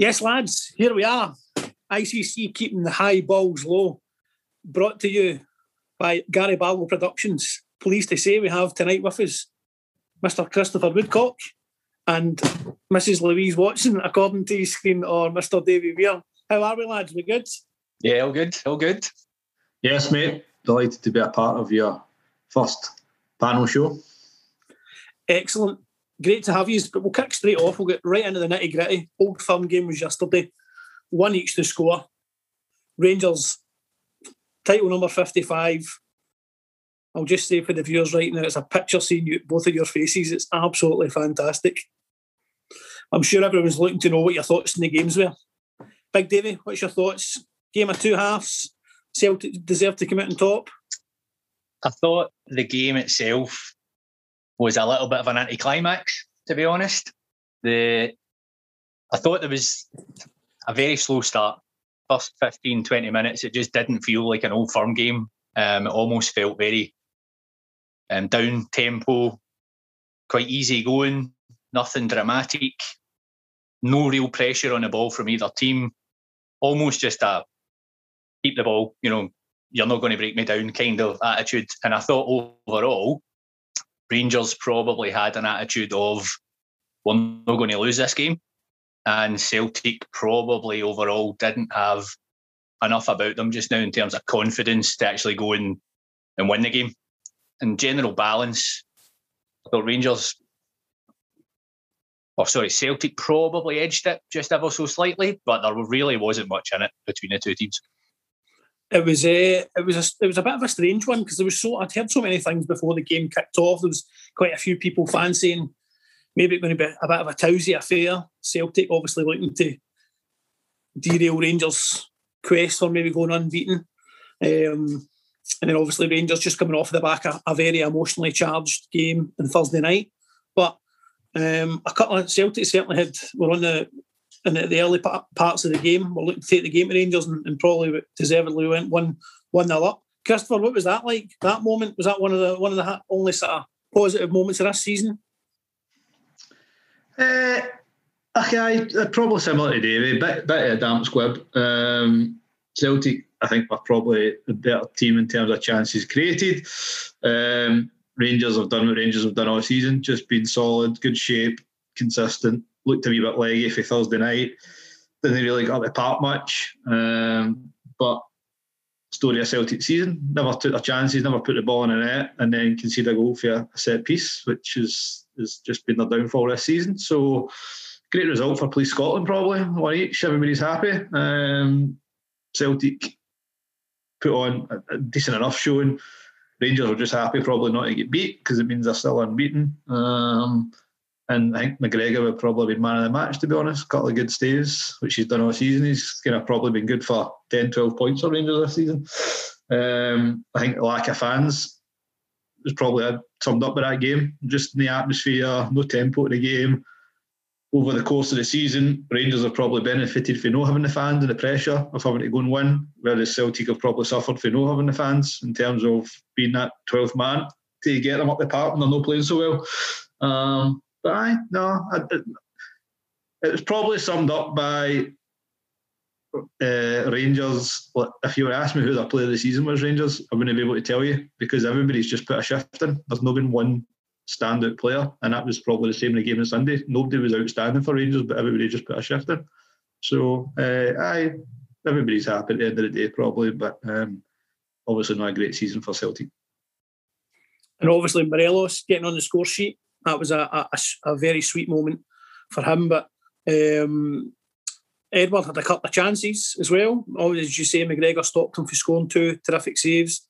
Yes, lads, here we are. ICC keeping the high balls low. Brought to you by Gary Barlow Productions. Pleased to say we have tonight with us Mr. Christopher Woodcock and Mrs. Louise Watson, according to his screen, or Mr. Davy Weir. How are we, lads? We good? Yeah, all good, all good. Yes, mate. Delighted to be a part of your first panel show. Excellent. Great to have you, but we'll kick straight off. We'll get right into the nitty gritty. Old Firm game was yesterday. One each to score. Rangers, title number 55. I'll just say for the viewers right now, it's a picture seeing you, both of your faces. It's absolutely fantastic. I'm sure everyone's looking to know what your thoughts in the games were. Big Davy, what's your thoughts? Game of two halves. Celtic deserve to come out on top. I thought the game itself was a little bit of an anticlimax, to be honest. The I thought there was a very slow start. First 15, 20 minutes, it just didn't feel like an old firm game. Um, it almost felt very um, down tempo, quite easy going, nothing dramatic, no real pressure on the ball from either team. Almost just a keep the ball, you know, you're not going to break me down kind of attitude. And I thought overall, Rangers probably had an attitude of, we're not going to lose this game. And Celtic probably overall didn't have enough about them just now in terms of confidence to actually go in and win the game. In general balance, I thought Rangers, or oh, sorry, Celtic probably edged it just ever so slightly, but there really wasn't much in it between the two teams. It was a it was a it was a bit of a strange one because there was so I'd heard so many things before the game kicked off. There was quite a few people fancying maybe it's going to be a bit of a tousy affair. Celtic obviously looking to derail Rangers' quest for maybe going unbeaten. Um, and then obviously Rangers just coming off the back of a very emotionally charged game on Thursday night. But um, a couple of Celtic certainly had were on the in the early parts of the game. We're looking to take the game to Rangers and, and probably deservedly went one one nil up. Christopher, what was that like? That moment was that one of the one of the only sort of positive moments of this season? Uh, okay, probably similar to Davey, bit bit of a damp squib. Um, Celtic, I think, are probably a better team in terms of chances created. Um, Rangers have done what Rangers have done all season, just been solid, good shape, consistent looked to be a wee bit leggy for Thursday night. Didn't really up the park much. Um, but story of Celtic season. Never took their chances, never put the ball in the net, and then conceded a goal for a set piece, which is has just been their downfall this season. So great result for Police Scotland, probably one each. Everybody's happy. Um, Celtic put on a, a, decent enough showing. Rangers were just happy, probably not to get beat because it means they're still unbeaten. Um, and I think McGregor would probably be man of the match, to be honest. A couple of good stays, which he's done all season. He's kind of probably been good for 10, 12 points for Rangers this season. Um, I think the lack of fans was probably summed up by that game. Just in the atmosphere, no tempo in the game. Over the course of the season, Rangers have probably benefited for not having the fans and the pressure of having to go and win, whereas Celtic have probably suffered for not having the fans in terms of being that 12th man to get them up the park when they're not playing so well. Um, but I no, I, it, was probably summed up by uh, Rangers. If you were asking me who their player of the season was, Rangers, I wouldn't be able to tell you because everybody's just put a shift in. There's not been one standout player, and that was probably the same in the game on Sunday. Nobody was outstanding for Rangers, but everybody just put a shift in. So uh, I, everybody's happy at the end of the day, probably, but um, obviously not a great season for Celtic. And obviously Morelos getting on the score sheet that was a, a, a very sweet moment for him. But um, Edouard had a couple of chances as well. Always, as you say, McGregor stopped him for scoring two terrific saves.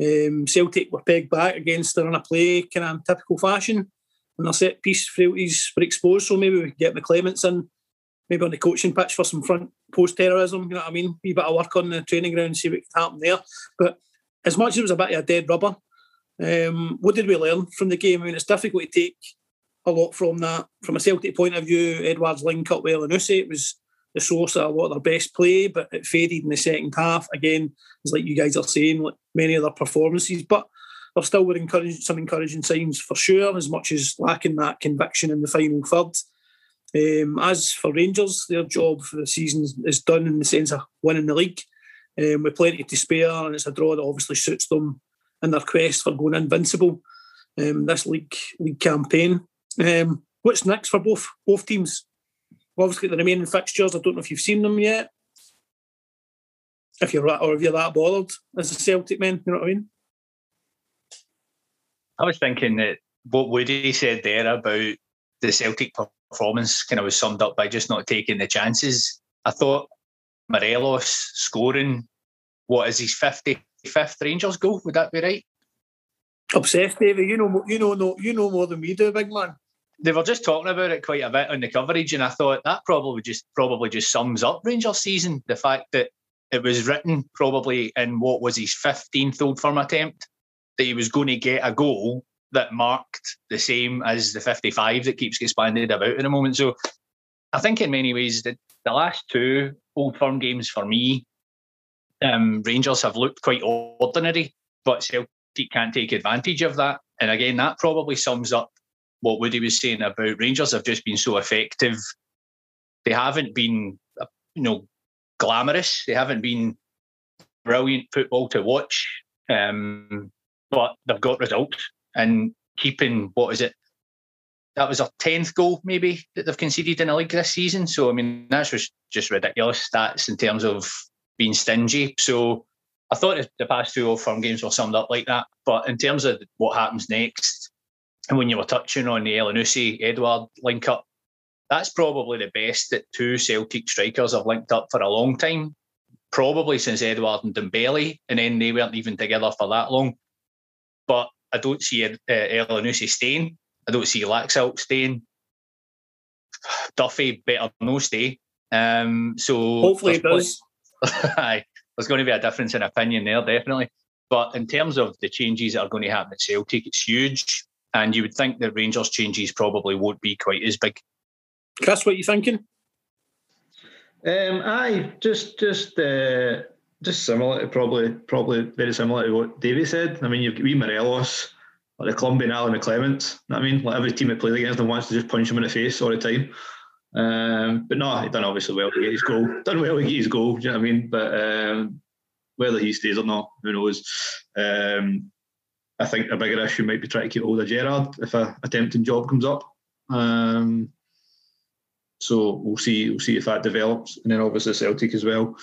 Um, Celtic were pegged back against the run of play, kind of typical fashion. And their set piece frailties were exposed, so maybe we could get the Clements in, maybe on the coaching pitch for some front post terrorism. You know what I mean? A bit of work on the training ground, see what could happen there. But as much as it was a bit of a dead rubber, um, what did we learn from the game? I mean, it's difficult to take a lot from that. From a Celtic point of view, Edouard's link up with Elyounoussi, it was the source of a lot of their best play, but it faded in the second half. Again, it's like you guys are saying, like many other performances, but there still were encouraging, some encouraging signs for sure, as much as lacking that conviction in the final third. Um, as for Rangers, their job for the season is done in the sense of winning the league um, with plenty to spare, and it's a draw that obviously suits them in their quest for going invincible um, this league league campaign. Um, what's next for both both teams? obviously, the remaining fixtures. I don't know if you've seen them yet. If you're or if you're that bothered as a Celtic man, you know what I mean. I was thinking that what Woody said there about the Celtic performance kind of was summed up by just not taking the chances. I thought Morelos scoring what is his fifty fifth Rangers goal? Would that be right? Obsessed, David. You know, you know, no, you know more than we do, big man. They were just talking about it quite a bit on the coverage, and I thought that probably just probably just sums up Rangers season. The fact that it was written probably in what was his fifteenth Old Firm attempt that he was going to get a goal that marked the same as the 55 that keeps getting banded about at the moment. So I think in many ways the, the last two Old Firm games for me, um, Rangers have looked quite ordinary, but Celtic can't take advantage of that. And again, that probably sums up what Woody was saying about Rangers have just been so effective. They haven't been, you know, glamorous. They haven't been brilliant football to watch, um, but they've got results and keeping what is it? That was a tenth goal maybe that they've conceded in a league this season. So I mean that's just just ridiculous stats in terms of being stingy. So I thought the past two Old Firm games were summed up like that. But in terms of what happens next, and when you were touching on the Elyounoussi Edouard link up, that's probably the best that two Celtic strikers have linked up for a long time. Probably since Edouard and Dembele, and then they weren't even together for that long. But I don't see uh, Elyounoussi staying. I don't see Laxalt staying. Duffy better no stay. Um, so hopefully it does. there's going to be a difference in opinion there, definitely. But in terms of the changes that are going to happen at Celtic, it's huge. And you would think that Rangers changes probably won't be quite as big. Chris, what are you thinking? Um, I just just uh, just similar to probably probably very similar to what Davey said. I mean, you've got wee Morelos, like the Colombian Ali McClements. I mean, like every team that plays against them wants to just punch him in the face all the time. Um, but no, he done obviously well to get his goal. Done well to get his goal. Do you know what I mean? But um, whether he stays or not, who knows? Um, I think a bigger issue might be trying to keep hold of Gerrard if a, a tempting job comes up. Um, so we'll see. We'll see if that develops, and then obviously Celtic as well.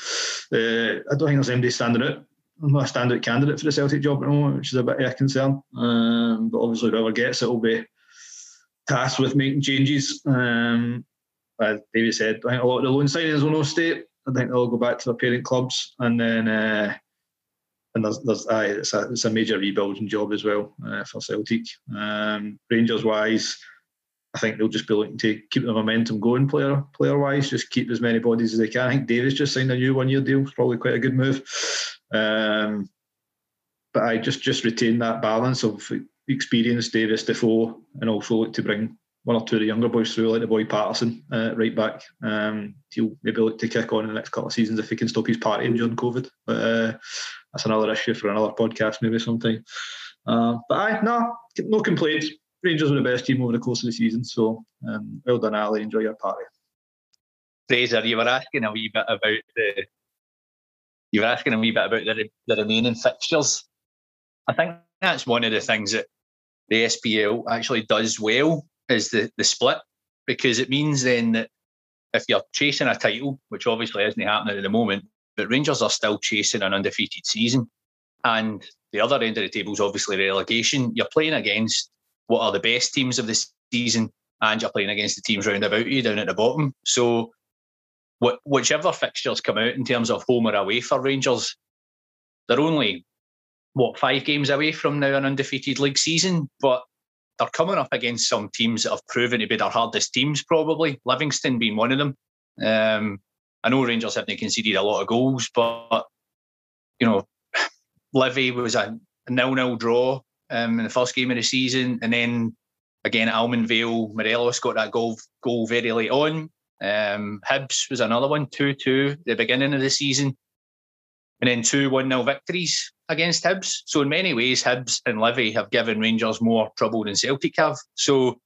Uh, I don't think there's anybody standing out. I'm not a standout candidate for the Celtic job at the moment, which is a bit of a concern. Um, but obviously, whoever gets it will be tasked with making changes. Um, as David said, I think a lot of the loan signings will not stay. I think they'll go back to their parent clubs, and then uh, and there's, there's aye, it's a it's a major rebuilding job as well uh, for Celtic. Um, Rangers wise I think they'll just be looking to keep the momentum going player player wise, just keep as many bodies as they can. I think Davis just signed a new one year deal, it's probably quite a good move. Um, but I just just retain that balance of experience, Davis, Defoe, and also look to bring one or two of the younger boys through, like the boy Patterson, uh, right back. Um, he'll maybe look to kick on in the next couple of seasons if he can stop his partying during COVID. But uh, that's another issue for another podcast, maybe sometime. Uh, but I no, no complaints. Rangers were the best team over the course of the season. So um, well done, Ali. Enjoy your party. Fraser, you were asking a wee bit about the you were asking a wee bit about the, the remaining fixtures. I think that's one of the things that the SPL actually does well is the, the split because it means then that if you're chasing a title, which obviously isn't happening at the moment, but Rangers are still chasing an undefeated season. And the other end of the table is obviously relegation. You're playing against what are the best teams of the season, and you're playing against the teams round about you down at the bottom. So, whichever fixtures come out in terms of home or away for Rangers, they're only what five games away from now an undefeated league season, but they're coming up against some teams that have proven to be their hardest teams. Probably Livingston being one of them. Um, I know Rangers haven't conceded a lot of goals, but you know, Livy was a nil-nil draw um, in the first game of the season, and then again Almondvale, Morelos got that goal goal very late on. Um, Hibs was another one, two two the beginning of the season, and then two one 0 victories against Hibs. So in many ways, Hibs and Livy have given Rangers more trouble than Celtic have. So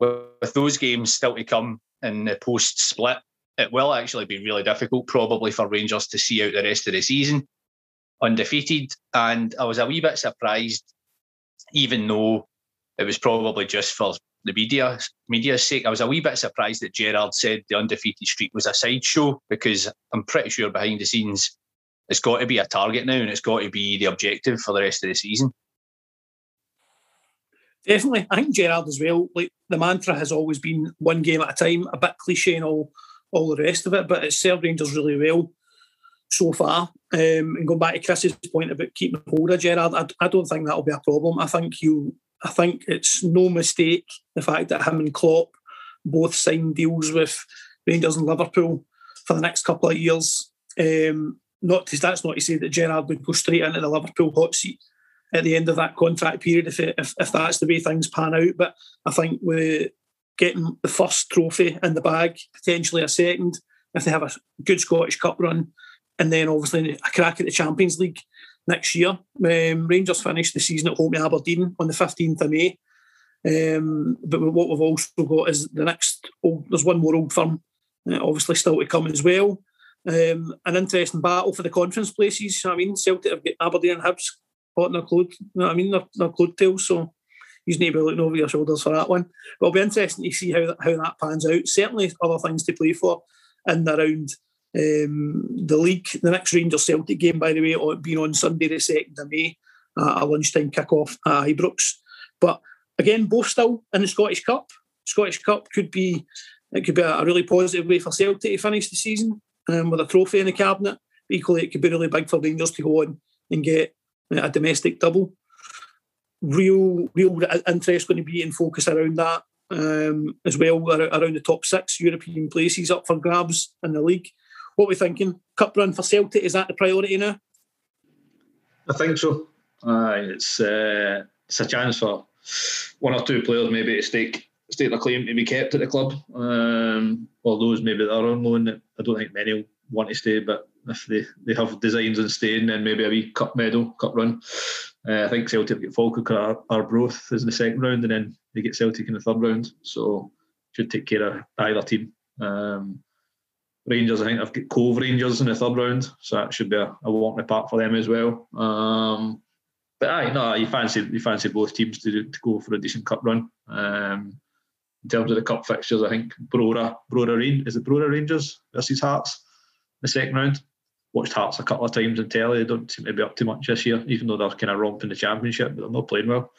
with, those games still to come, in the post split, it will actually be really difficult, probably for Rangers to see out the rest of the season undefeated. And I was a wee bit surprised, even though it was probably just for the media media's sake. I was a wee bit surprised that Gerrard said the undefeated streak was a sideshow because I'm pretty sure behind the scenes it's got to be a target now and it's got to be the objective for the rest of the season. Definitely. I think Gerrard as well, like the mantra has always been one game at a time, a bit cliche and all all the rest of it, but it's served Rangers really well so far. Um, and going back to Chris's point about keeping hold of Gerrard, I, I don't think that'll be a problem. I think you I think it's no mistake the fact that him and Klopp both signed deals with Rangers and Liverpool for the next couple of years. Um, not to, that's not to say that Gerrard would go straight into the Liverpool hot seat at the end of that contract period if, it, if, if that's the way things pan out. But I think with getting the first trophy in the bag, potentially a second, if they have a good Scottish Cup run, and then obviously a crack at the Champions League next year. Um, Rangers finished the season at home to Aberdeen on the 15th of May. Um, but what we've also got is the next, old, there's one more old firm, uh, obviously still to come as well. Um, an interesting battle for the conference places. I mean, Celtic have got Aberdeen and Hibs caught in their. You know I mean? Their, their clothes tails. So you need to be looking over your shoulders for that one. But it'll be interesting to see how that, how that pans out. Certainly other things to play for in the round um, the league. The next Rangers Celtic game, by the way, being on Sunday the 2nd of May, uh, a lunchtime kick-off at Ibrox. But again, both still in the Scottish Cup. Scottish Cup could be it could be a really positive way for Celtic to finish the season um, with a trophy in the cabinet. Equally, it could be really big for Rangers to go on and get a domestic double. Real, real interest going to be in focus around that um, as well, around the top six European places up for grabs in the league. What are we thinking? Cup run for Celtic, is that the priority now? I think so. Uh, it's, uh, it's a chance for one or two players maybe to stake state their claim to be kept at the club. Um, or those maybe that are on loan, I don't think many want to stay, but if they, they have designs on staying, then maybe a wee cup medal, cup run. Uh, I think Celtic get Falkirk or Arbroath in the second round, and then they get Celtic in the third round. So should take care of either team. Um, Rangers, I think I've got Cove Rangers in the third round, so that should be a, a walk in the park for them as well. Um, but I no, you fancy you fancy both teams to, to go for a decent cup run. Um, in terms of the cup fixtures, I think Brora, Brora is it Brora Rangers versus Hearts the second round. Watched Hearts a couple of times in telly. They don't seem to be up too much this year, even though they're kind of romping the championship, but they're not playing well.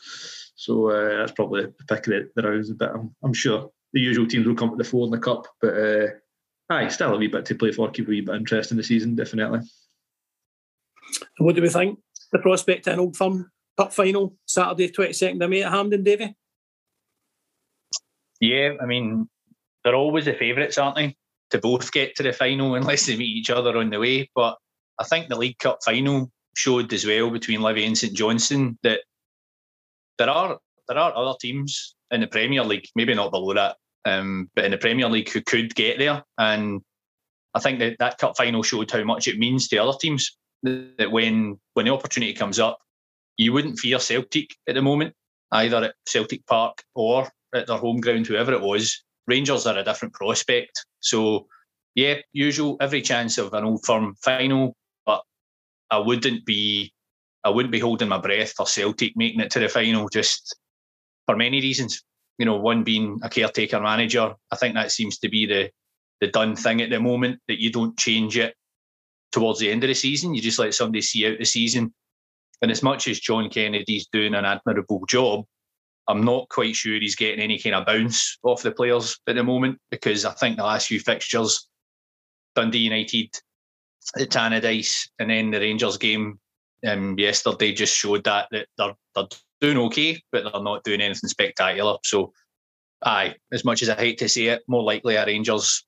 So uh, that's probably the pick of the, rounds. But I'm, I'm, sure the usual teams will come to the fore in the cup. But uh, aye, still a wee bit to play for, keep a wee bit interest in the season, definitely. What do we think? The prospect of an old firm cup final Saturday, 22nd of May at Hampden, Davy? Yeah, I mean, they're always the favourites, aren't they? To both get to the final unless they meet each other on the way. But I think the League Cup final showed as well between Livy and St Johnstone that there are there are other teams in the Premier League, maybe not below that, um, but in the Premier League who could get there. And I think that that cup final showed how much it means to other teams. That when when the opportunity comes up, you wouldn't fear Celtic at the moment, either at Celtic Park or at their home ground, whoever it was. Rangers are a different prospect. So yeah, usual every chance of an old firm final, but I wouldn't be I wouldn't be holding my breath for Celtic making it to the final just for many reasons you know, one being a caretaker manager. I think that seems to be the the done thing at the moment that you don't change it towards the end of the season. You just let somebody see out the season. And as much as John Kennedy's doing an admirable job, I'm not quite sure he's getting any kind of bounce off the players at the moment because I think the last few fixtures, Dundee United, the Tannadice, and then the Rangers game um, yesterday just showed that that they're, they're doing okay, but they're not doing anything spectacular. So, aye, as much as I hate to say it, more likely a Rangers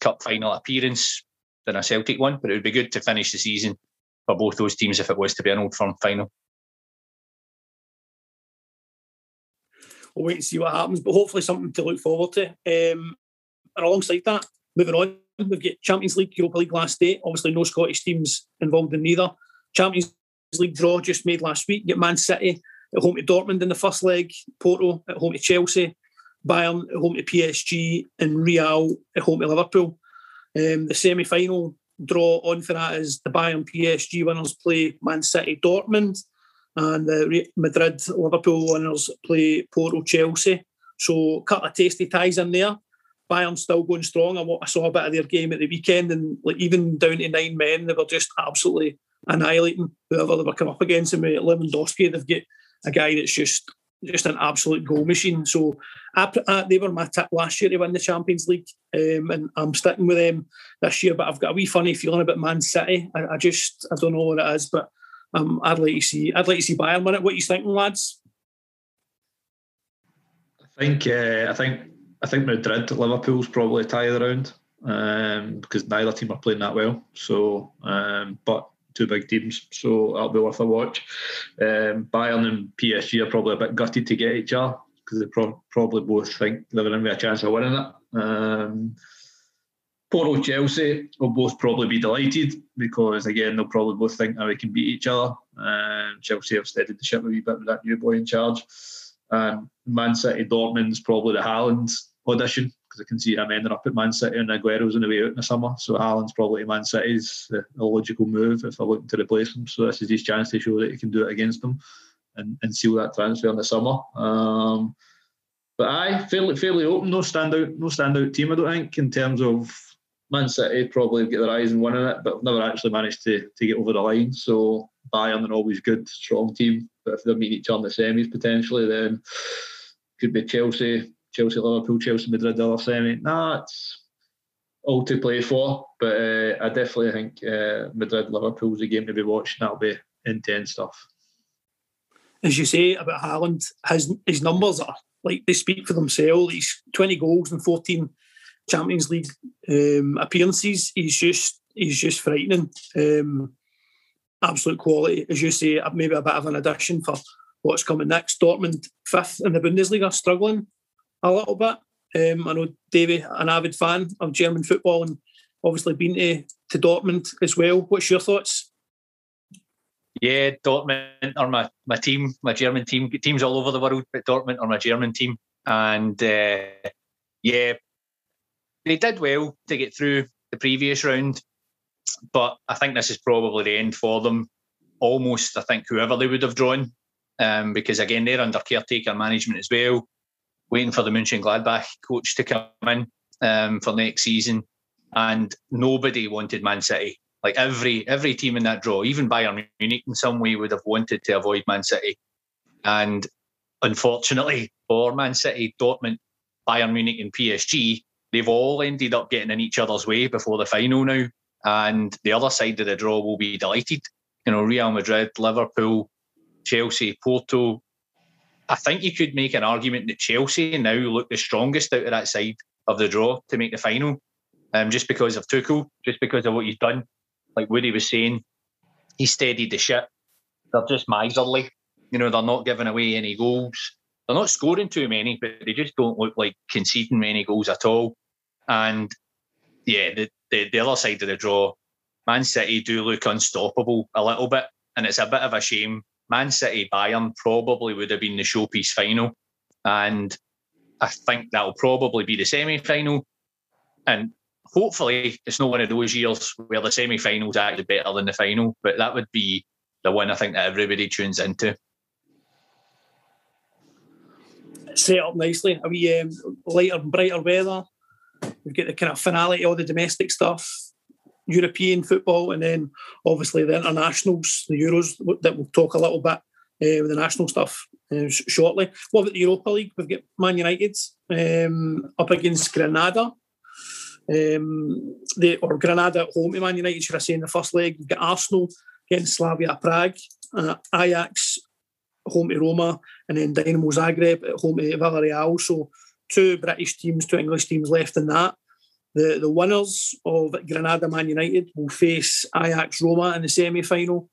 Cup final appearance than a Celtic one. But it would be good to finish the season for both those teams if it was to be an old firm final. We'll wait and see what happens, but hopefully something to look forward to. Um, and alongside that, moving on, we've got Champions League, Europa League last day. Obviously, no Scottish teams involved in neither. Champions League draw just made last week. Get Man City at home to Dortmund in the first leg, Porto at home to Chelsea, Bayern at home to PSG, and Real at home to Liverpool. Um, the semi final draw on for that is the Bayern PSG winners play Man City Dortmund, and the Madrid Liverpool winners play Porto Chelsea. So, a couple of tasty ties in there. Bayern still going strong. I, saw a bit of their game at the weekend, and like even down to nine men, they were just absolutely annihilating whoever they were coming up against. And with Lewandowski, they've got a guy that's just just an absolute goal machine. So I, they were my tip last year to win the Champions League, um, and I'm sticking with them this year. But I've got a wee funny feeling about Man City. I, I just I don't know what it is, but um, I'd like to see I'd like to see Bayern win it. What are you thinking, lads? I think uh, I think I think Madrid Liverpool's probably tie the round um, because neither team are playing that well. So, um, but two big teams, so that'll be worth a watch. Um, Bayern and PSG are probably a bit gutted to get each other because they pro- probably both think they're going to be a chance of winning it. Porto Chelsea will both probably be delighted because again they'll probably both think that we can beat each other. Um, Chelsea have steadied the ship a wee bit with that new boy in charge. Um, Man City Dortmund's probably the Haaland audition because I can see him ending up at Man City and Aguero's on the way out in the summer. So Haaland's probably Man City's the, the logical move if they're looking to replace him. So this is his chance to show that he can do it against them and, and seal that transfer in the summer. Um, but I fairly fairly open, no standout, no standout team. I don't think in terms of Man City probably get their eyes and winning it, but never actually managed to to get over the line. So Bayern are always good, strong team. But if they're meeting each other in the semis potentially, then could be Chelsea, Chelsea, Liverpool, Chelsea, Madrid, the other semi. Nah, it's all to play for. But uh, I definitely think uh, Madrid, Liverpool's a game to be watched. That'll be intense stuff. As you say about Haaland, his his numbers are like they speak for themselves. He's twenty goals and fourteen Champions League um, appearances. He's just he's just frightening. Um, absolute quality, as you say. Maybe a bit of an addition for what's coming next. Dortmund fifth in the Bundesliga, struggling a little bit. Um, I know Davey, an avid fan of German football, and obviously been to, to Dortmund as well. What's your thoughts? Yeah, Dortmund are my, my team, my German team. Teams all over the world, but Dortmund are my German team. And uh, yeah, they did well to get through the previous round, but I think this is probably the end for them. Almost, I think whoever they would have drawn, um, because again they're under caretaker management as well waiting for the Mönchengladbach coach to come in um, for next season, and nobody wanted Man City. Like every every team in that draw, even Bayern Munich in some way would have wanted to avoid Man City, and unfortunately for Man City, Dortmund, Bayern Munich, and PSG, they've all ended up getting in each other's way before the final now. And the other side of the draw will be delighted. You know, Real Madrid, Liverpool, Chelsea, Porto, I think you could make an argument that Chelsea now look the strongest out of that side of the draw to make the final, um, just because of Tuchel, just because of what he's done. Like Woody was saying, he steadied the ship. They're just miserly. You know, they're not giving away any goals. They're not scoring too many, but they just don't look like conceding many goals at all. And yeah, the, the, the other side of the draw, Man City do look unstoppable a little bit. And it's a bit of a shame Man City Bayern probably would have been the showpiece final. And I think that'll probably be the semi final. And hopefully, it's not one of those years where the semi final's actually better than the final, but that would be the one I think that everybody tunes into. Set up nicely. A wee um, lighter, brighter weather. We've got the kind of finale, all the domestic stuff. European football, and then obviously the internationals, the Euros that we'll talk a little bit uh, with the national stuff uh, shortly. What about the Europa League? We've got Man United um, up against Granada. Um, or Granada at home to Man United, should I say, in the first leg. We've got Arsenal against Slavia Prague, uh, Ajax home to Roma, and then Dynamo Zagreb at home to Villarreal. So two British teams, two English teams left in that. The, the winners of Granada Man United will face Ajax Roma in the semi final.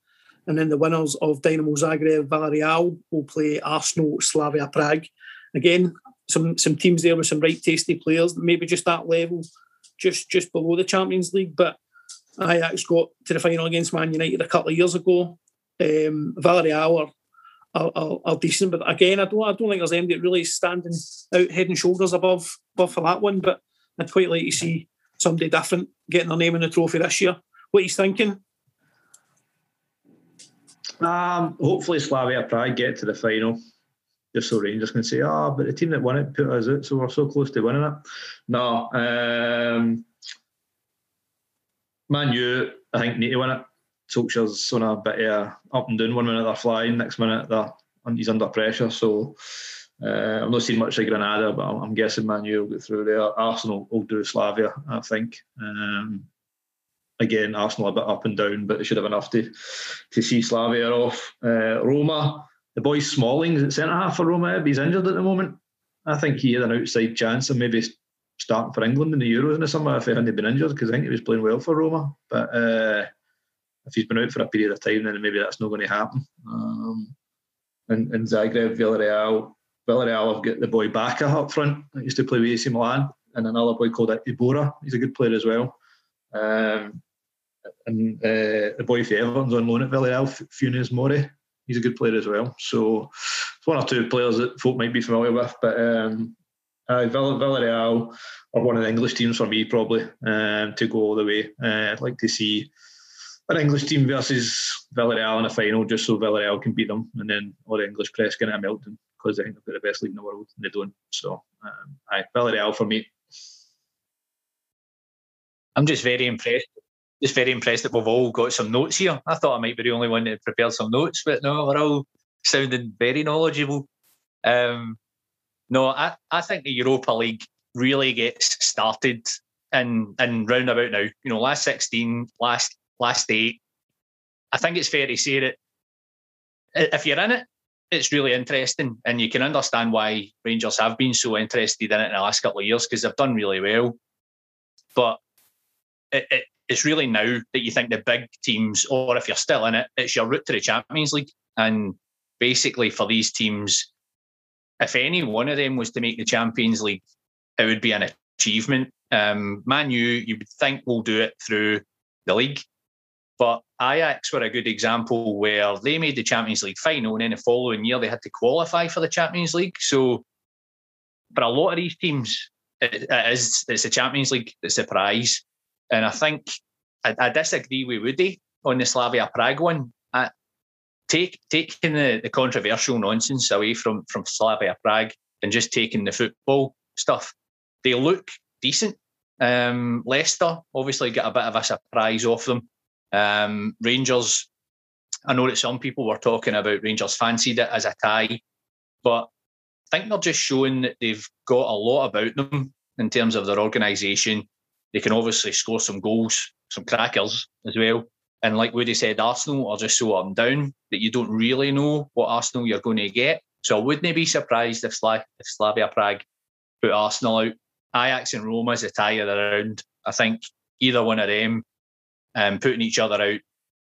And then the winners of Dynamo Zagreb Villarreal will play Arsenal Slavia Prague. Again, some some teams there with some right tasty players, maybe just that level, just just below the Champions League. But Ajax got to the final against Man United a couple of years ago. Um, Villarreal are, are, are, decent. But again, I don't I don't think there's anybody really standing out head and shoulders above above for that one. But I'd quite like to see somebody different getting their name in the trophy this year. What he's thinking? Um, hopefully Slavia Prague get to the final. Just so Rangers can say, ah, oh, but the team that won it put us out, so we're so close to winning it. No, um, Man I think need to win it. Solskjaer's on a bit of up and down. One minute they're flying, next minute they're, he's under pressure. So uh, I've not seen much of Granada, but I'm, I'm guessing Man U will get through there. Arsenal will do Slavia, I think. Um, again, Arsenal a bit up and down, but they should have enough to to see Slavia off. Uh, Roma, the boy Smalling's at centre half for Roma. He's injured at the moment. I think he had an outside chance of maybe starting for England in the Euros in the summer if he hadn't been injured, because I think he was playing well for Roma. But uh, if he's been out for a period of time, then maybe that's not going to happen. Um, and, and Zagreb, Villarreal, Villarreal have got the boy Bacca up front. Used to play with AC Milan, and another boy called Iborra. He's a good player as well. Um, and uh, the boy for Everton's on loan at Villarreal, Funes Mori. He's a good player as well. So it's one or two players that folk might be familiar with. But um, uh, Villarreal are one of the English teams for me, probably, um, to go all the way. Uh, I'd like to see an English team versus Villarreal in a final, just so Villarreal can beat them, and then all the English press can a melting because I think they've got the best league in the world, and they don't. So, um, aye, Villarreal for me. I'm just very impressed just very impressed that we've all got some notes here. I thought I might be the only one that prepared some notes, but no, we're all sounding very knowledgeable. Um, no, I, I think the Europa League really gets started in in roundabout now. You know, last sixteen, last last eight. I think it's fair to say that if you're in it, it's really interesting, and you can understand why Rangers have been so interested in it in the last couple of years because they've done really well. But it, it, it's really now that you think the big teams, or if you're still in it, it's your route to the Champions League. And basically, for these teams, if any one of them was to make the Champions League, it would be an achievement. Um, Man you would think will do it through the league, but Ajax were a good example where they made the Champions League final, and then the following year they had to qualify for the Champions League. So, for a lot of these teams, it, it is it's the Champions League that's the prize. And I think I, I disagree with Woody on the Slavia Prague one. I, take taking the, the controversial nonsense away from from Slavia Prague and just taking the football stuff. They look decent. Um, Leicester obviously get a bit of a surprise off them. Um, Rangers, I know that some people were talking about Rangers fancied it as a tie, but I think they're just showing that they've got a lot about them in terms of their organisation, they can obviously score some goals, some crackers as well. And like Woody said, Arsenal are just so up and down that you don't really know what Arsenal you're going to get. So I wouldn't be surprised if, Sla- if Slavia Prague put Arsenal out. Ajax and Roma is a tie of the round. I think either one of them um, putting each other out,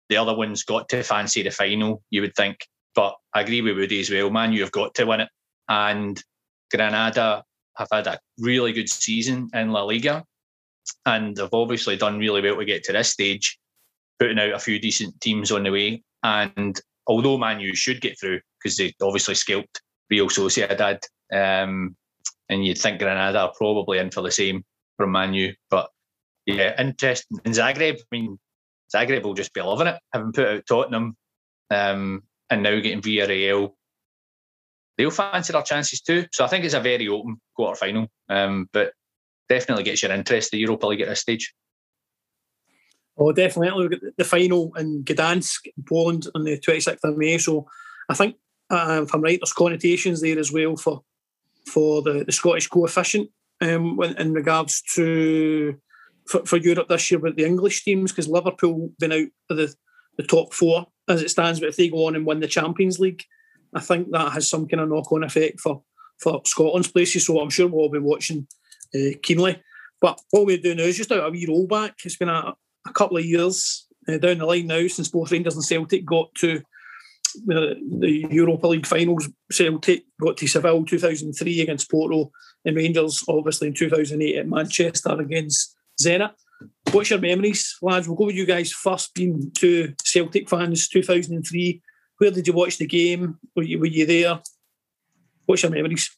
the other one's got to fancy the final, you would think. But I agree with Woody as well. Man, you've got to win it. And Granada have had a really good season in La Liga and they've obviously done really well to get to this stage, putting out a few decent teams on the way. And although Man U should get through because they obviously scalped Real Sociedad, um, and you'd think Granada are probably in for the same from Man U. But yeah, interesting. In Zagreb, I mean, Zagreb will just be loving it, having put out Tottenham um, and now getting Villarreal. They'll fancy their chances too. So I think it's a very open quarter final. Um, but definitely gets your interest, the Europa League at this stage. Oh, definitely. Look at the final in Gdansk, Poland, on the 26th of May. So I think, uh, if I'm right, there's connotations there as well for for the, the Scottish coefficient um, in regards to for, for Europe this year with the English teams because Liverpool been out of the, the top four as it stands. But if they go on and win the Champions League, I think that has some kind of knock on effect for for Scotland's places. So I'm sure we'll all be watching uh, keenly. But what we're doing now is just a, a wee rollback. It's been a, a couple of years uh, down the line now since both Rangers and Celtic got to the, the Europa League finals. Celtic got to Seville 2003 against Porto, and Rangers obviously in 2008 at Manchester against Zenit. What's your memories, lads? We'll go with you guys first, being two Celtic fans, 2003 Where did you watch the game? Were you were you there? What's your memories?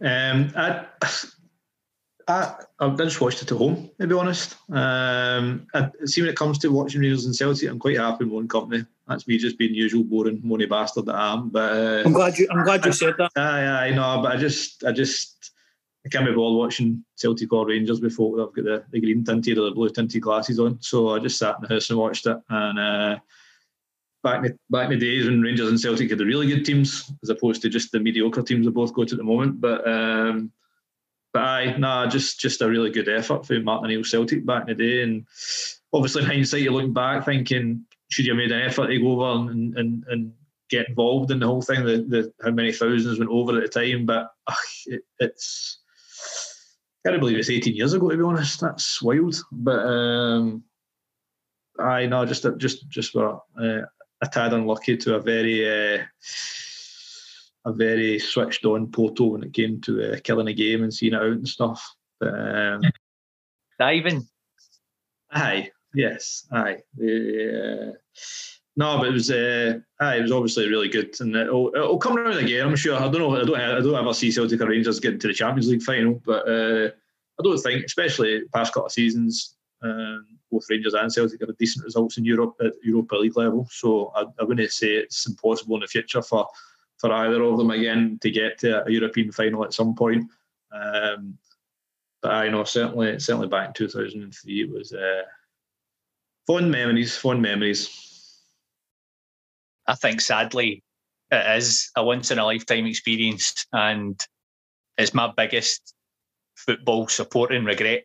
Um, I, I, I just watched it at home, to be honest. Um, I see when it comes to watching Rangers and Celtic, I'm quite happy in one company. That's me just being usual boring money bastard that I am. But uh, I'm glad you I'm glad you said that. Aye, aye, no, but I just I just I can't be bothered watching Celtic or Rangers before I've got the, the green tinted or the blue tinted glasses on. So I just sat in the house and watched it. And uh, back in the, back in the days when Rangers and Celtic had the really good teams, as opposed to just the mediocre teams that both go to at the moment. But um, but aye, nah, just just a really good effort for Martin O'Neill Celtic back in the day. And obviously, in hindsight, you're looking back thinking, should you have made an effort to go over and and, and get involved in the whole thing? The, the how many thousands went over at the time, but ugh, it, it's can't believe it's 18 years ago. To be honest, that's wild. But um, I know just just just were uh, a tad unlucky to a very. Uh, a very switched on Porto when it came to uh, killing a game and seeing it out and stuff. But, um, Diving. Aye, yes, aye. Uh, no, but it was uh, aye, it was obviously really good, and it'll, it'll come around again. I'm sure. I don't know. I don't. I don't ever see Celtic or Rangers getting to the Champions League final, but uh, I don't think, especially past couple of seasons, um, both Rangers and Celtic have had decent results in Europe at Europa League level. So I, I wouldn't say it's impossible in the future for for either of them again to get to a European final at some point. Um, but I know certainly, certainly back in 2003, it was uh, fond memories, fond memories. I think sadly, it is a once in a lifetime experience, and it's my biggest football supporting regret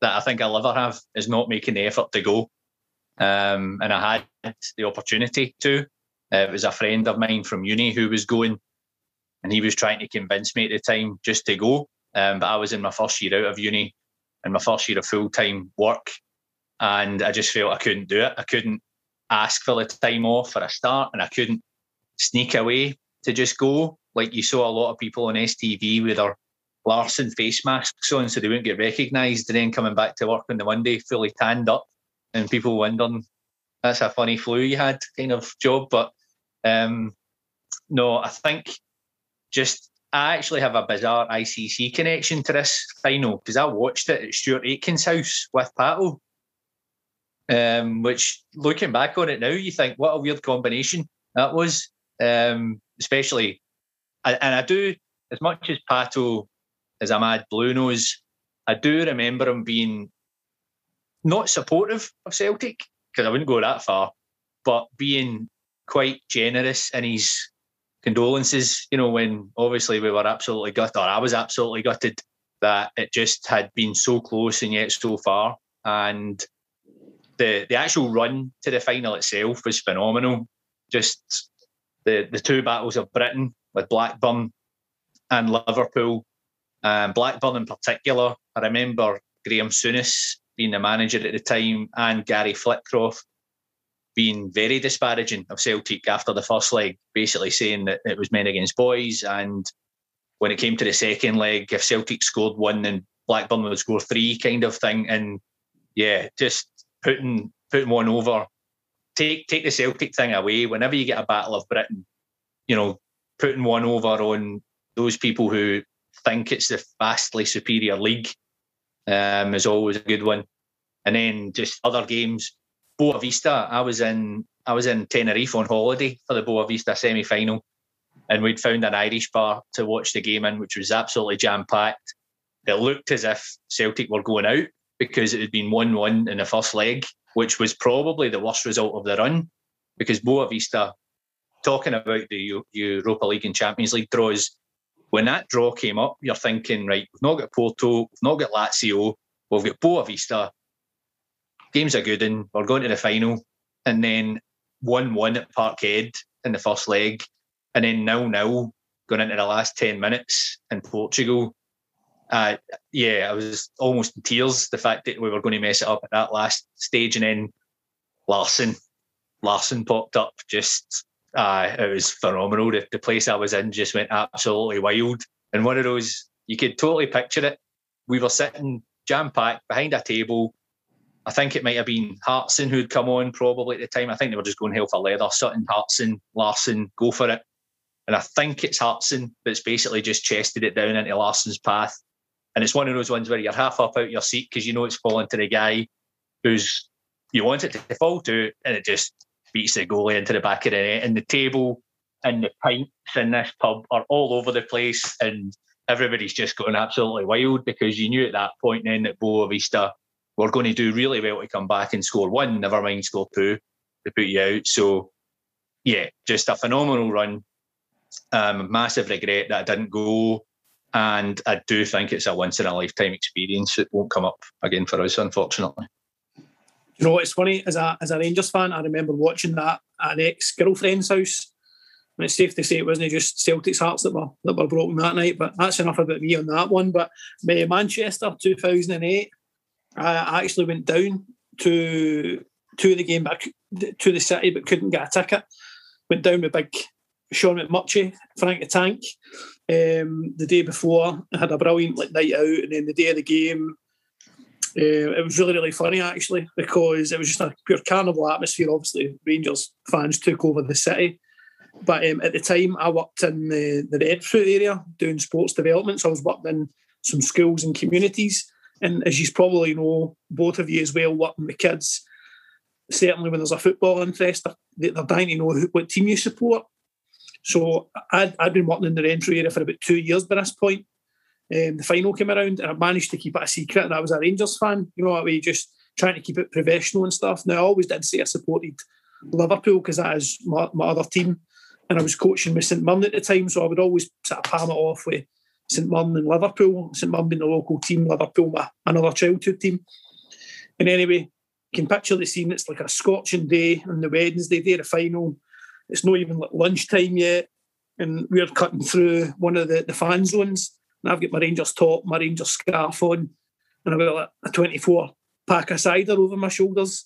that I think I'll ever have is not making the effort to go. Um, and I had the opportunity to, uh, it was a friend of mine from uni who was going, and he was trying to convince me at the time just to go. Um, but I was in my first year out of uni and my first year of full time work, and I just felt I couldn't do it. I couldn't ask for the time off for a start, and I couldn't sneak away to just go. Like you saw a lot of people on STV with their Larsson face masks on so they wouldn't get recognised, and then coming back to work on the Monday fully tanned up, and people wondering that's a funny flu you had kind of job. But um, no, I think just I actually have a bizarre ICC connection to this final because I watched it at Stuart Aitken's house with Pato. Um, which looking back on it now, you think what a weird combination that was. Um, especially, and I do as much as Pato as a mad blue nose, I do remember him being not supportive of Celtic because I wouldn't go that far, but being quite generous in his condolences. You know, when obviously we were absolutely gutted, or I was absolutely gutted that it just had been so close and yet so far. And the the actual run to the final itself was phenomenal. Just the the two battles of Britain with Blackburn and Liverpool, um, Blackburn in particular. I remember Graham Souness being the manager at the time and Gary Flitcroft being very disparaging of Celtic after the first leg, basically saying that it was men against boys. And when it came to the second leg, if Celtic scored one, then Blackburn would score three, kind of thing. And yeah, just putting putting one over. Take take the Celtic thing away. Whenever you get a battle of Britain, you know, putting one over on those people who think it's the vastly superior league um, is always a good one. And then just other games, Boavista. I was in I was in Tenerife on holiday for the Boavista semi final, and we'd found an Irish bar to watch the game in, which was absolutely jam packed. It looked as if Celtic were going out because it had been one one in the first leg, which was probably the worst result of the run, because Boavista. Talking about the Europa League and Champions League draws, when that draw came up, you're thinking, right, we've not got Porto, we've not got Lazio, we've got Boavista, game's are good and We're going to the final, and then one-one at Parkhead in the first leg, and then nil-nil going into the last ten minutes in Portugal. Uh, yeah, I was almost in tears. The fact that we were going to mess it up at that last stage, and then Larson, Larsson popped up. Just uh, it was phenomenal. The, the place I was in just went absolutely wild. And one of those, you could totally picture it. We were sitting jam packed behind a table I think it might have been Hartson who'd come on probably at the time. I think they were just going hell for leather. Sutton, Hartson, Larsson, go for it. And I think it's Hartson that's basically just chested it down into Larsson's path. And it's one of those ones where you're half up out of your seat because you know it's falling to the guy who's you want it to fall to, and it just beats the goalie into the back of the net. And the table and the pints in this pub are all over the place, and everybody's just going absolutely wild because you knew at that point then that Boavista were going to do really well to come back and score one, never mind score two to put you out. So, yeah, just a phenomenal run. Um, massive regret that I didn't go. And I do think it's a once in a lifetime experience. It won't come up again for us, unfortunately. You know it's funny? As a as a Rangers fan, I remember watching that at an ex girlfriend's house. And it's safe to say it wasn't just Celtic's hearts that were that were broken that night. But that's enough about me on that one. But Manchester 2008, I actually went down to to the game, back to the city, but couldn't get a ticket. Went down with big Sean McMurchie, Frank the Tank. Um, the day before, I had a brilliant like, night out, and then the day of the game, uh, it was really really funny actually because it was just a pure carnival atmosphere. Obviously, Rangers fans took over the city, but um, at the time I worked in the the Renfrew area doing sports development, so I was working in some schools and communities. And as you probably know, both of you as well, working with kids, certainly when there's a football interest, they're, they're dying to know who, what team you support. So I'd, I'd been working in the Renfrew area for about two years by this point. Um, the final came around and I managed to keep it a secret that I was a Rangers fan, you know, that way just trying to keep it professional and stuff. Now, I always did say I supported Liverpool because that is my, my other team. And I was coaching with St Mirren at the time, so I would always sort of palm it off with St Mirren and Liverpool. St Mirren being the local team, Liverpool my another childhood team. And anyway, you can picture the scene. It's like a scorching day on the Wednesday day of the final. It's not even lunchtime yet, and we're cutting through one of the, the fan zones. And I've got my Rangers top, my Rangers scarf on, and I've got like a 24 pack of cider over my shoulders.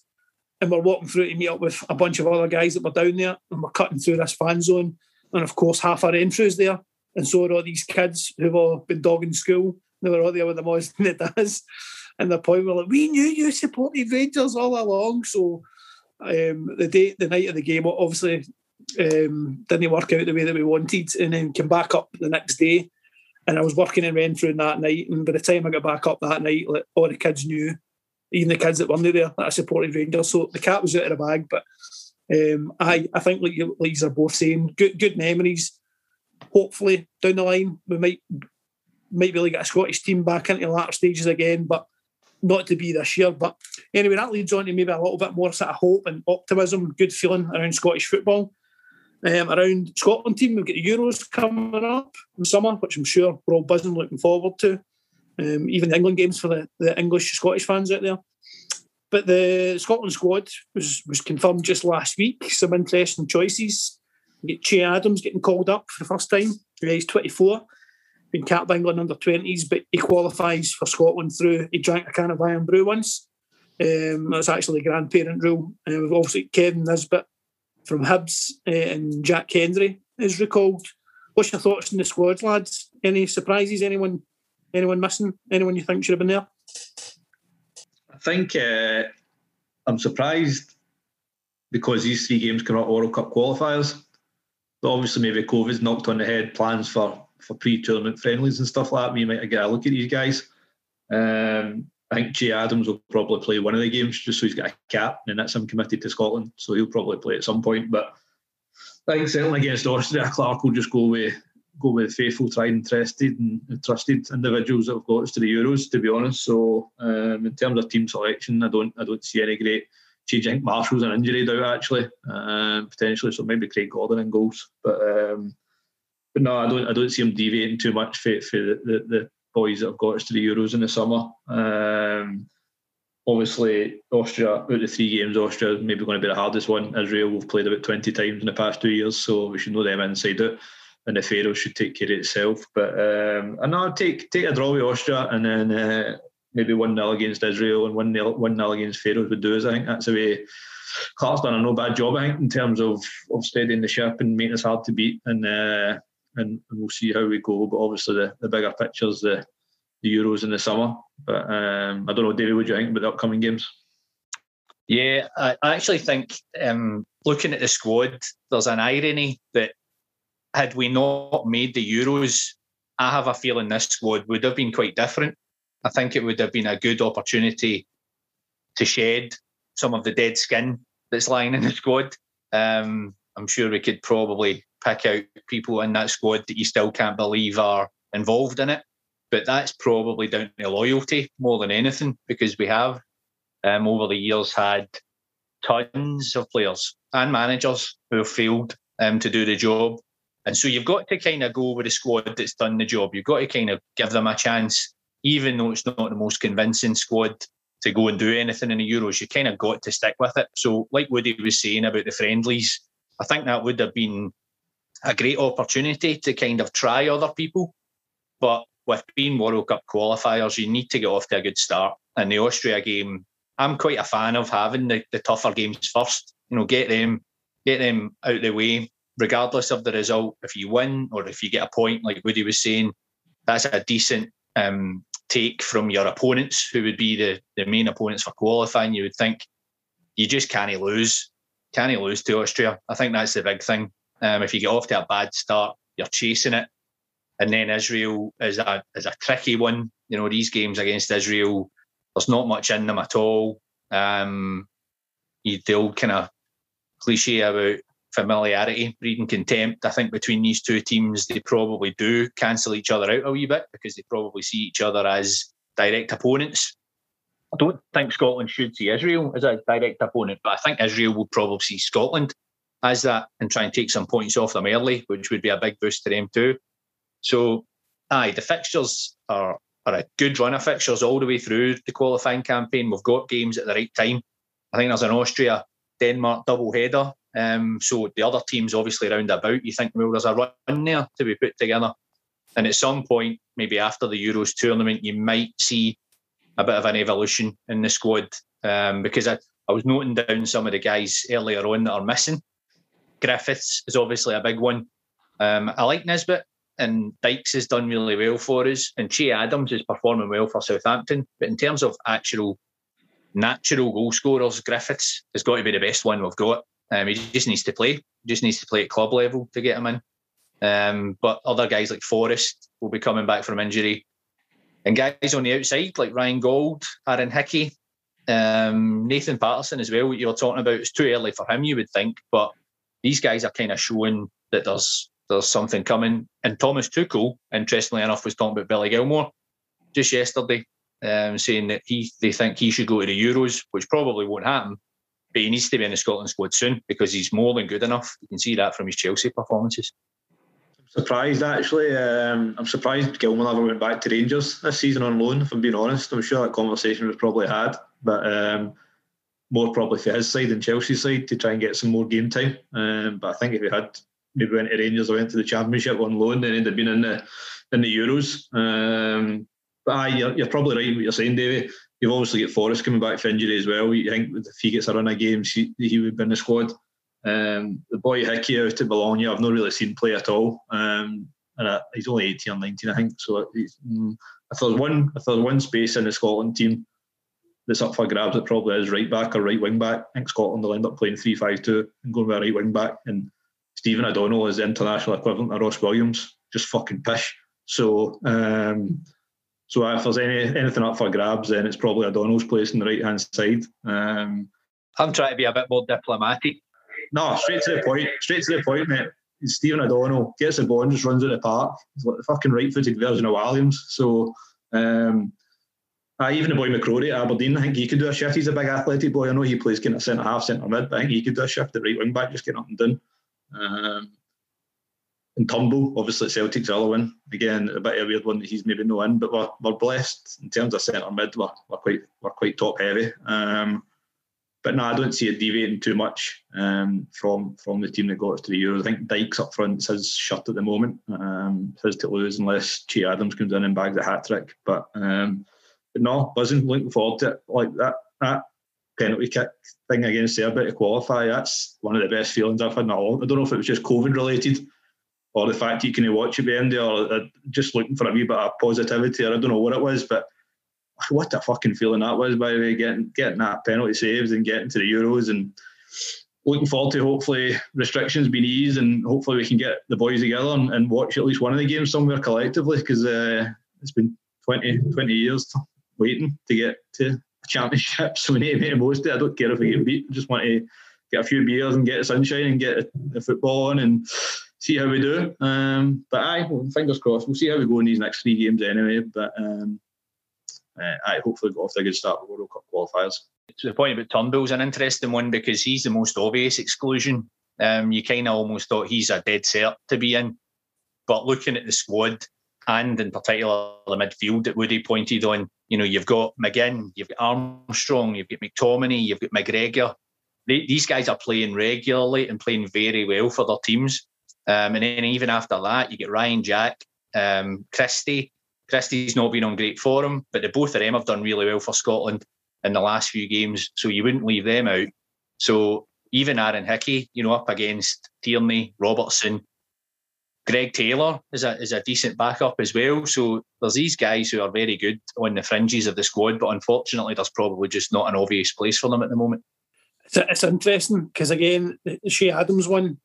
And we're walking through to meet up with a bunch of other guys that were down there, and we're cutting through this fan zone. And of course, half our entries there. And so are all these kids who've all been dogging school. They were all there with the most and it does. And the point were like, we knew you supported Rangers all along. So um, the day, the night of the game, obviously um, didn't work out the way that we wanted, and then came back up the next day. And I was working in Renfrew that night, and by the time I got back up that night, like, all the kids knew, even the kids that weren't there, that I supported Rangers. So the cat was out of the bag. But um, I, I think like you, like you are both saying, good, good memories hopefully down the line we might might be able to get a Scottish team back into the latter stages again, but not to be this year. But anyway, that leads on to maybe a little bit more sort of hope and optimism, good feeling around Scottish football. Um, around Scotland team, we've got the Euros coming up in summer, which I'm sure we're all buzzing, looking forward to. Um, even the England games for the, the English Scottish fans out there. But the Scotland squad was was confirmed just last week. Some interesting choices. You get Che Adams getting called up for the first time. He's 24, been capped England under 20s, but he qualifies for Scotland through he drank a can of Irn-Bru once. Um, that's actually grandparent rule. Uh, we've also got Kevin Nisbet from Hibs uh, and Jack Hendry is recalled. What's your thoughts on the squad, lads? Any surprises? Anyone anyone missing? Anyone you think should have been there? I think uh, I'm surprised because these three games come out World Cup qualifiers But obviously maybe COVID's knocked on the head plans for for pre-tournament friendlies and stuff like that. We might get a look at these guys. Um, I think Che Adams will probably play one of the games just so he's got a cap, and that's him committed to Scotland, so he'll probably play at some point. But I think certainly against Austria, Clarke will just go with go with faithful, tried and trusted and trusted individuals that have got us to the Euros. To be honest, so um, in terms of team selection, I don't I don't see any great change. I think Marshall's an injury out actually, um, potentially. So maybe Craig Gordon in goals. But um, but no, I don't I don't see him deviating too much for, for the, the, the boys that have got us to the Euros in the summer. Um, obviously, Austria out of the three games, Austria is maybe going to be the hardest one. Israel we've played about twenty times in the past two years, so we should know them inside out. And the Faroes should take care of itself. But um, I'll take take a draw with Austria and then uh, maybe 1 0 against Israel and 1 0 1 0 against Faroes would do us. I think that's the way Clarke's done a no bad job, I think, in terms of, of steadying the ship and making us hard to beat. And uh, and, and we'll see how we go. But obviously, the, the bigger picture is the, the Euros in the summer. But um, I don't know, David, what do you think about the upcoming games? Yeah, I actually think um, looking at the squad, there's an irony that had we not made the Euros, I have a feeling this squad would have been quite different. I think it would have been a good opportunity to shed some of the dead skin that's lying in the squad. Um, I'm sure we could probably pick out people in that squad that you still can't believe are involved in it. But that's probably down to loyalty more than anything because we have um, over the years had tons of players and managers who have failed um, to do the job. And so you've got to kind of go with the squad that's done the job. You've got to kind of give them a chance, even though it's not the most convincing squad to go and do anything in the Euros. You kind of got to stick with it. So, like Woody was saying about the friendlies, I think that would have been a great opportunity to kind of try other people. But with being World Cup qualifiers, you need to get off to a good start. And the Austria game I'm quite a fan of having the, the tougher games first. You know, get them get them out the way, regardless of the result. If you win or if you get a point, like Woody was saying, that's a decent um, take from your opponents, who would be the, the main opponents for qualifying. You would think you just can't lose, can't lose to Austria. I think that's the big thing. Um, if you get off to a bad start, you're chasing it, and then Israel is a is a tricky one. You know, these games against Israel there's not much in them at all. Um, you, the old kind of cliche about familiarity breeding contempt. I think between these two teams, they probably do cancel each other out a wee bit because they probably see each other as direct opponents. I don't think Scotland should see Israel as a direct opponent, but I think Israel will probably see Scotland as that and try and take some points off them early, which would be a big boost to them too. So, aye, the fixtures are are a good run of fixtures all the way through the qualifying campaign. We've got games at the right time. I think there's an Austria Denmark double header. Um, so the other teams obviously round about. You think, well, there's a run there to be put together. And at some point, maybe after the Euros tournament, you might see a bit of an evolution in the squad. Um, because I, I was noting down some of the guys earlier on that are missing. Griffiths is obviously a big one. Um, I like Nisbet and Dykes has done really well for us, and Che Adams is performing well for Southampton. But in terms of actual natural goal scorers, Griffiths has got to be the best one we've got. Um, he just needs to play. He just needs to play at club level to get him in. Um, but other guys like Forrest will be coming back from injury. And guys on the outside like Ryan Gauld, Aaron Hickey, um, Nathan Patterson as well, what you were talking about. It's too early for him, you would think. But these guys are kind of showing that there's there's something coming. And Thomas Tuchel, interestingly enough, was talking about Billy Gilmour just yesterday, um, saying that he they think he should go to the Euros, which probably won't happen. But he needs to be in the Scotland squad soon because he's more than good enough. You can see that from his Chelsea performances. I'm surprised actually. Um, I'm surprised Gilmour never went back to Rangers this season on loan. If I'm being honest, I'm sure that conversation was probably had, but um, more probably for his side than Chelsea's side to try and get some more game time. Um, but I think if he had maybe went to Rangers or went to the Championship on loan and ended up being in the in the Euros. Um, but aye, you're, you're, probably right in what you're saying, Davey. You've obviously got Forrest coming back for injury as well. You think if he gets a run of games, he, he would be in the squad. Um, the boy Hickey out at Bologna, I've not really seen play at all. Um, and uh, he's only 18 or 19, I think. So mm, if there's one, if there's one space in the Scotland team that's up for grabs, it probably is right back or right wing back. I think Scotland will end up playing 3-5-2 and going with a right wing back. And Stephen O'Donnell is the international equivalent of Ross Williams, just fucking pish. So, um, so if there's any anything up for grabs, then it's probably O'Donnell's place on the right hand side. Um, I'm trying to be a bit more diplomatic. No, straight to the point. Straight to the point, mate. Stephen O'Donnell gets the ball and just runs at the park. He's like the fucking right-footed version of Williams. So, um, uh, even the boy McCrorie at Aberdeen, I think he could do a shift. He's a big athletic boy. I know he plays kind of centre half, centre mid, but I think he could do a shift at right wing back, just getting up and down. Um, and Turnbull, obviously Celtic's the other one. Again, a bit of a weird one that he's maybe no in, but we're, we're blessed in terms of centre mid. We're, we're quite we're quite top heavy. Um, but no, I don't see it deviating too much um, from from the team that got us to the Euros. I think Dykes up front says shut at the moment. Um, says to lose unless Che Adams comes in and bags a hat trick. But um, no, wasn't looking forward to it like that. That penalty kick thing against Serbia to qualify, that's one of the best feelings I've had in a long. I don't know if it was just COVID related or the fact you can watch it behind there or uh, just looking for a wee bit of positivity or I don't know what it was, but what a fucking feeling that was, by the way, getting getting that penalty saves and getting to the Euros and looking forward to hopefully restrictions being eased and hopefully we can get the boys together and, and watch at least one of the games somewhere collectively because uh, it's been 20, 20 years waiting to get to a championship. So we need to make the most of it. I don't care if we get beat. I just want to get a few beers and get the sunshine and get the football on and see how we do. Um, but I well, fingers crossed. We'll see how we go in these next three games anyway. But um, uh, I hopefully got off to a good start with World Cup qualifiers. To the point about Turnbull's an interesting one because he's the most obvious exclusion. Um, you kind of almost thought he's a dead cert to be in. But looking at the squad and in particular the midfield that Woody pointed on, you know, you've got McGinn, you've got Armstrong, you've got McTominay, you've got McGregor. They, these guys are playing regularly and playing very well for their teams. Um, and then even after that, you get Ryan Jack, um, Christie. Christie's not been on great form, but the both of them have done really well for Scotland in the last few games. So you wouldn't leave them out. So even Aaron Hickey, you know, up against Tierney, Robertson, Greg Taylor is a is a decent backup as well. So there's these guys who are very good on the fringes of the squad, but unfortunately, there's probably just not an obvious place for them at the moment. It's, it's interesting because again, the Che Adams one,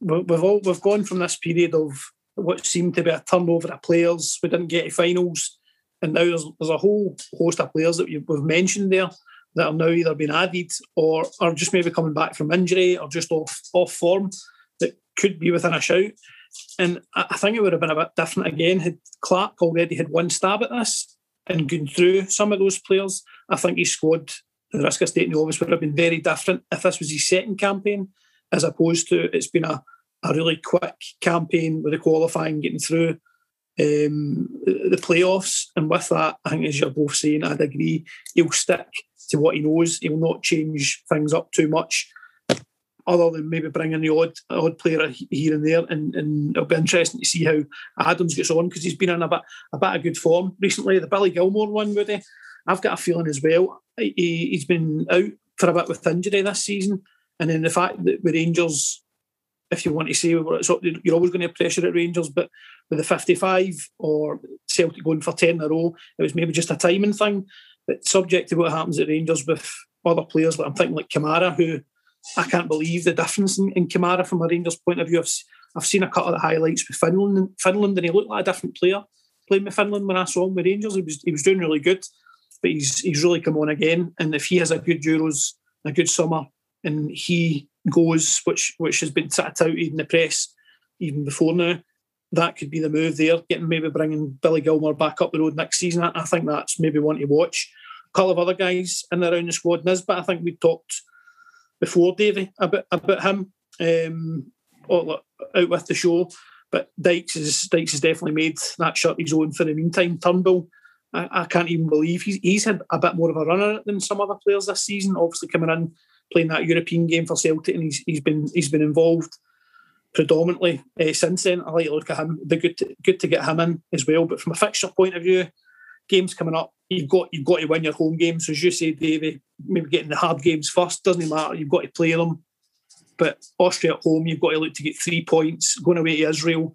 we've all we've gone from this period of what seemed to be a turnover of players. We didn't get to finals, and now there's, there's a whole host of players that we've mentioned there that are now either being added or are just maybe coming back from injury or just off off form that could be within a shout. And I think it would have been a bit different again had Clarke already had one stab at this and gone through some of those players. I think his squad, the risk of stating the obvious, would have been very different if this was his second campaign, as opposed to it's been a, a really quick campaign with the qualifying getting through um, the playoffs. And with that, I think as you're both saying, I'd agree, he'll stick to what he knows. He'll not change things up too much other than maybe bringing the odd odd player here and there. And, and it'll be interesting to see how Adams gets on because he's been in a bit a bit of good form recently. The Billy Gilmour one, Woody, I've got a feeling as well. He, he's been out for a bit with injury this season, and then the fact that with Rangers, if you want to say you're always going to have pressure at Rangers, but with the 55 or Celtic going for 10 in a row, it was maybe just a timing thing. But subject to what happens at Rangers with other players, like I'm thinking like Kamara, who I can't believe the difference in, in Kamara from a Rangers point of view. I've, I've seen a couple of the highlights with Finland, Finland, and he looked like a different player playing with Finland when I saw him with Rangers. He was he was doing really good, but he's he's really come on again. And if he has a good Euros, a good summer, and he goes, which which has been sat out in the press even before now, that could be the move there. Getting maybe bringing Billy Gilmour back up the road next season. I, I think that's maybe one to watch. A couple of other guys in and around the squad. Nisbet, I think we talked before Davy about about him um, out with the show. But Dykes is Dykes has definitely made that shirt his own for the meantime. Turnbull, I, I can't even believe he's he's had a bit more of a run on it than some other players this season. Obviously coming in playing that European game for Celtic, and he's he's been he's been involved predominantly uh, since then. I like to look at him. Be good to, good to get him in as well. But from a fixture point of view, games coming up, you've got you've got to win your home games. As you say, Davey, maybe getting the hard games first doesn't matter. You've got to play them. But Austria at home, you've got to look to get three points. Going away to Israel,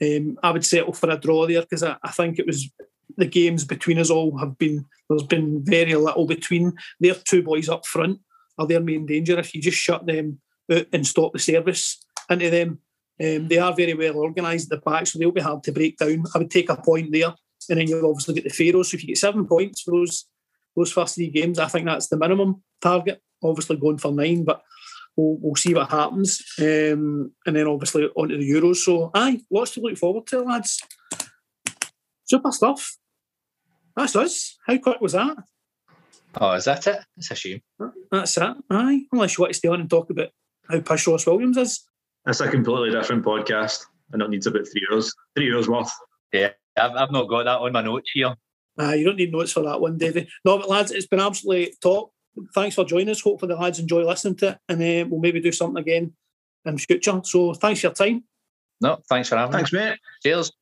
um, I would settle for a draw there because I, I, think it was the games between us all have been there's been very little between their two boys up front are their main danger. If you just shut them out and stop the service into them, um, they are very well organised at the back, so they'll be hard to break down. I would take a point there and then you'll obviously get the Faroes. So if you get seven points for those those first three games, I think that's the minimum target. Obviously going for nine, but we'll, we'll see what happens. Um, and then obviously onto the Euros. So aye, lots to look forward to, lads. Super stuff. That's us. How quick was that? Oh, is that it? That's a shame. That's it. Aye. Unless you want to stay on and talk about how pish Ross Williams is. That's a completely different podcast. and it needs about three years. Three years worth. Yeah. I've, I've not got that on my notes here. Uh, you don't need notes for that one, Davey. No, but lads, it's been absolutely top. Thanks for joining us. Hopefully, the lads enjoy listening to it, and uh, we'll maybe do something again in future. So, thanks for your time. No, thanks for having thanks, me. Thanks, mate. Cheers.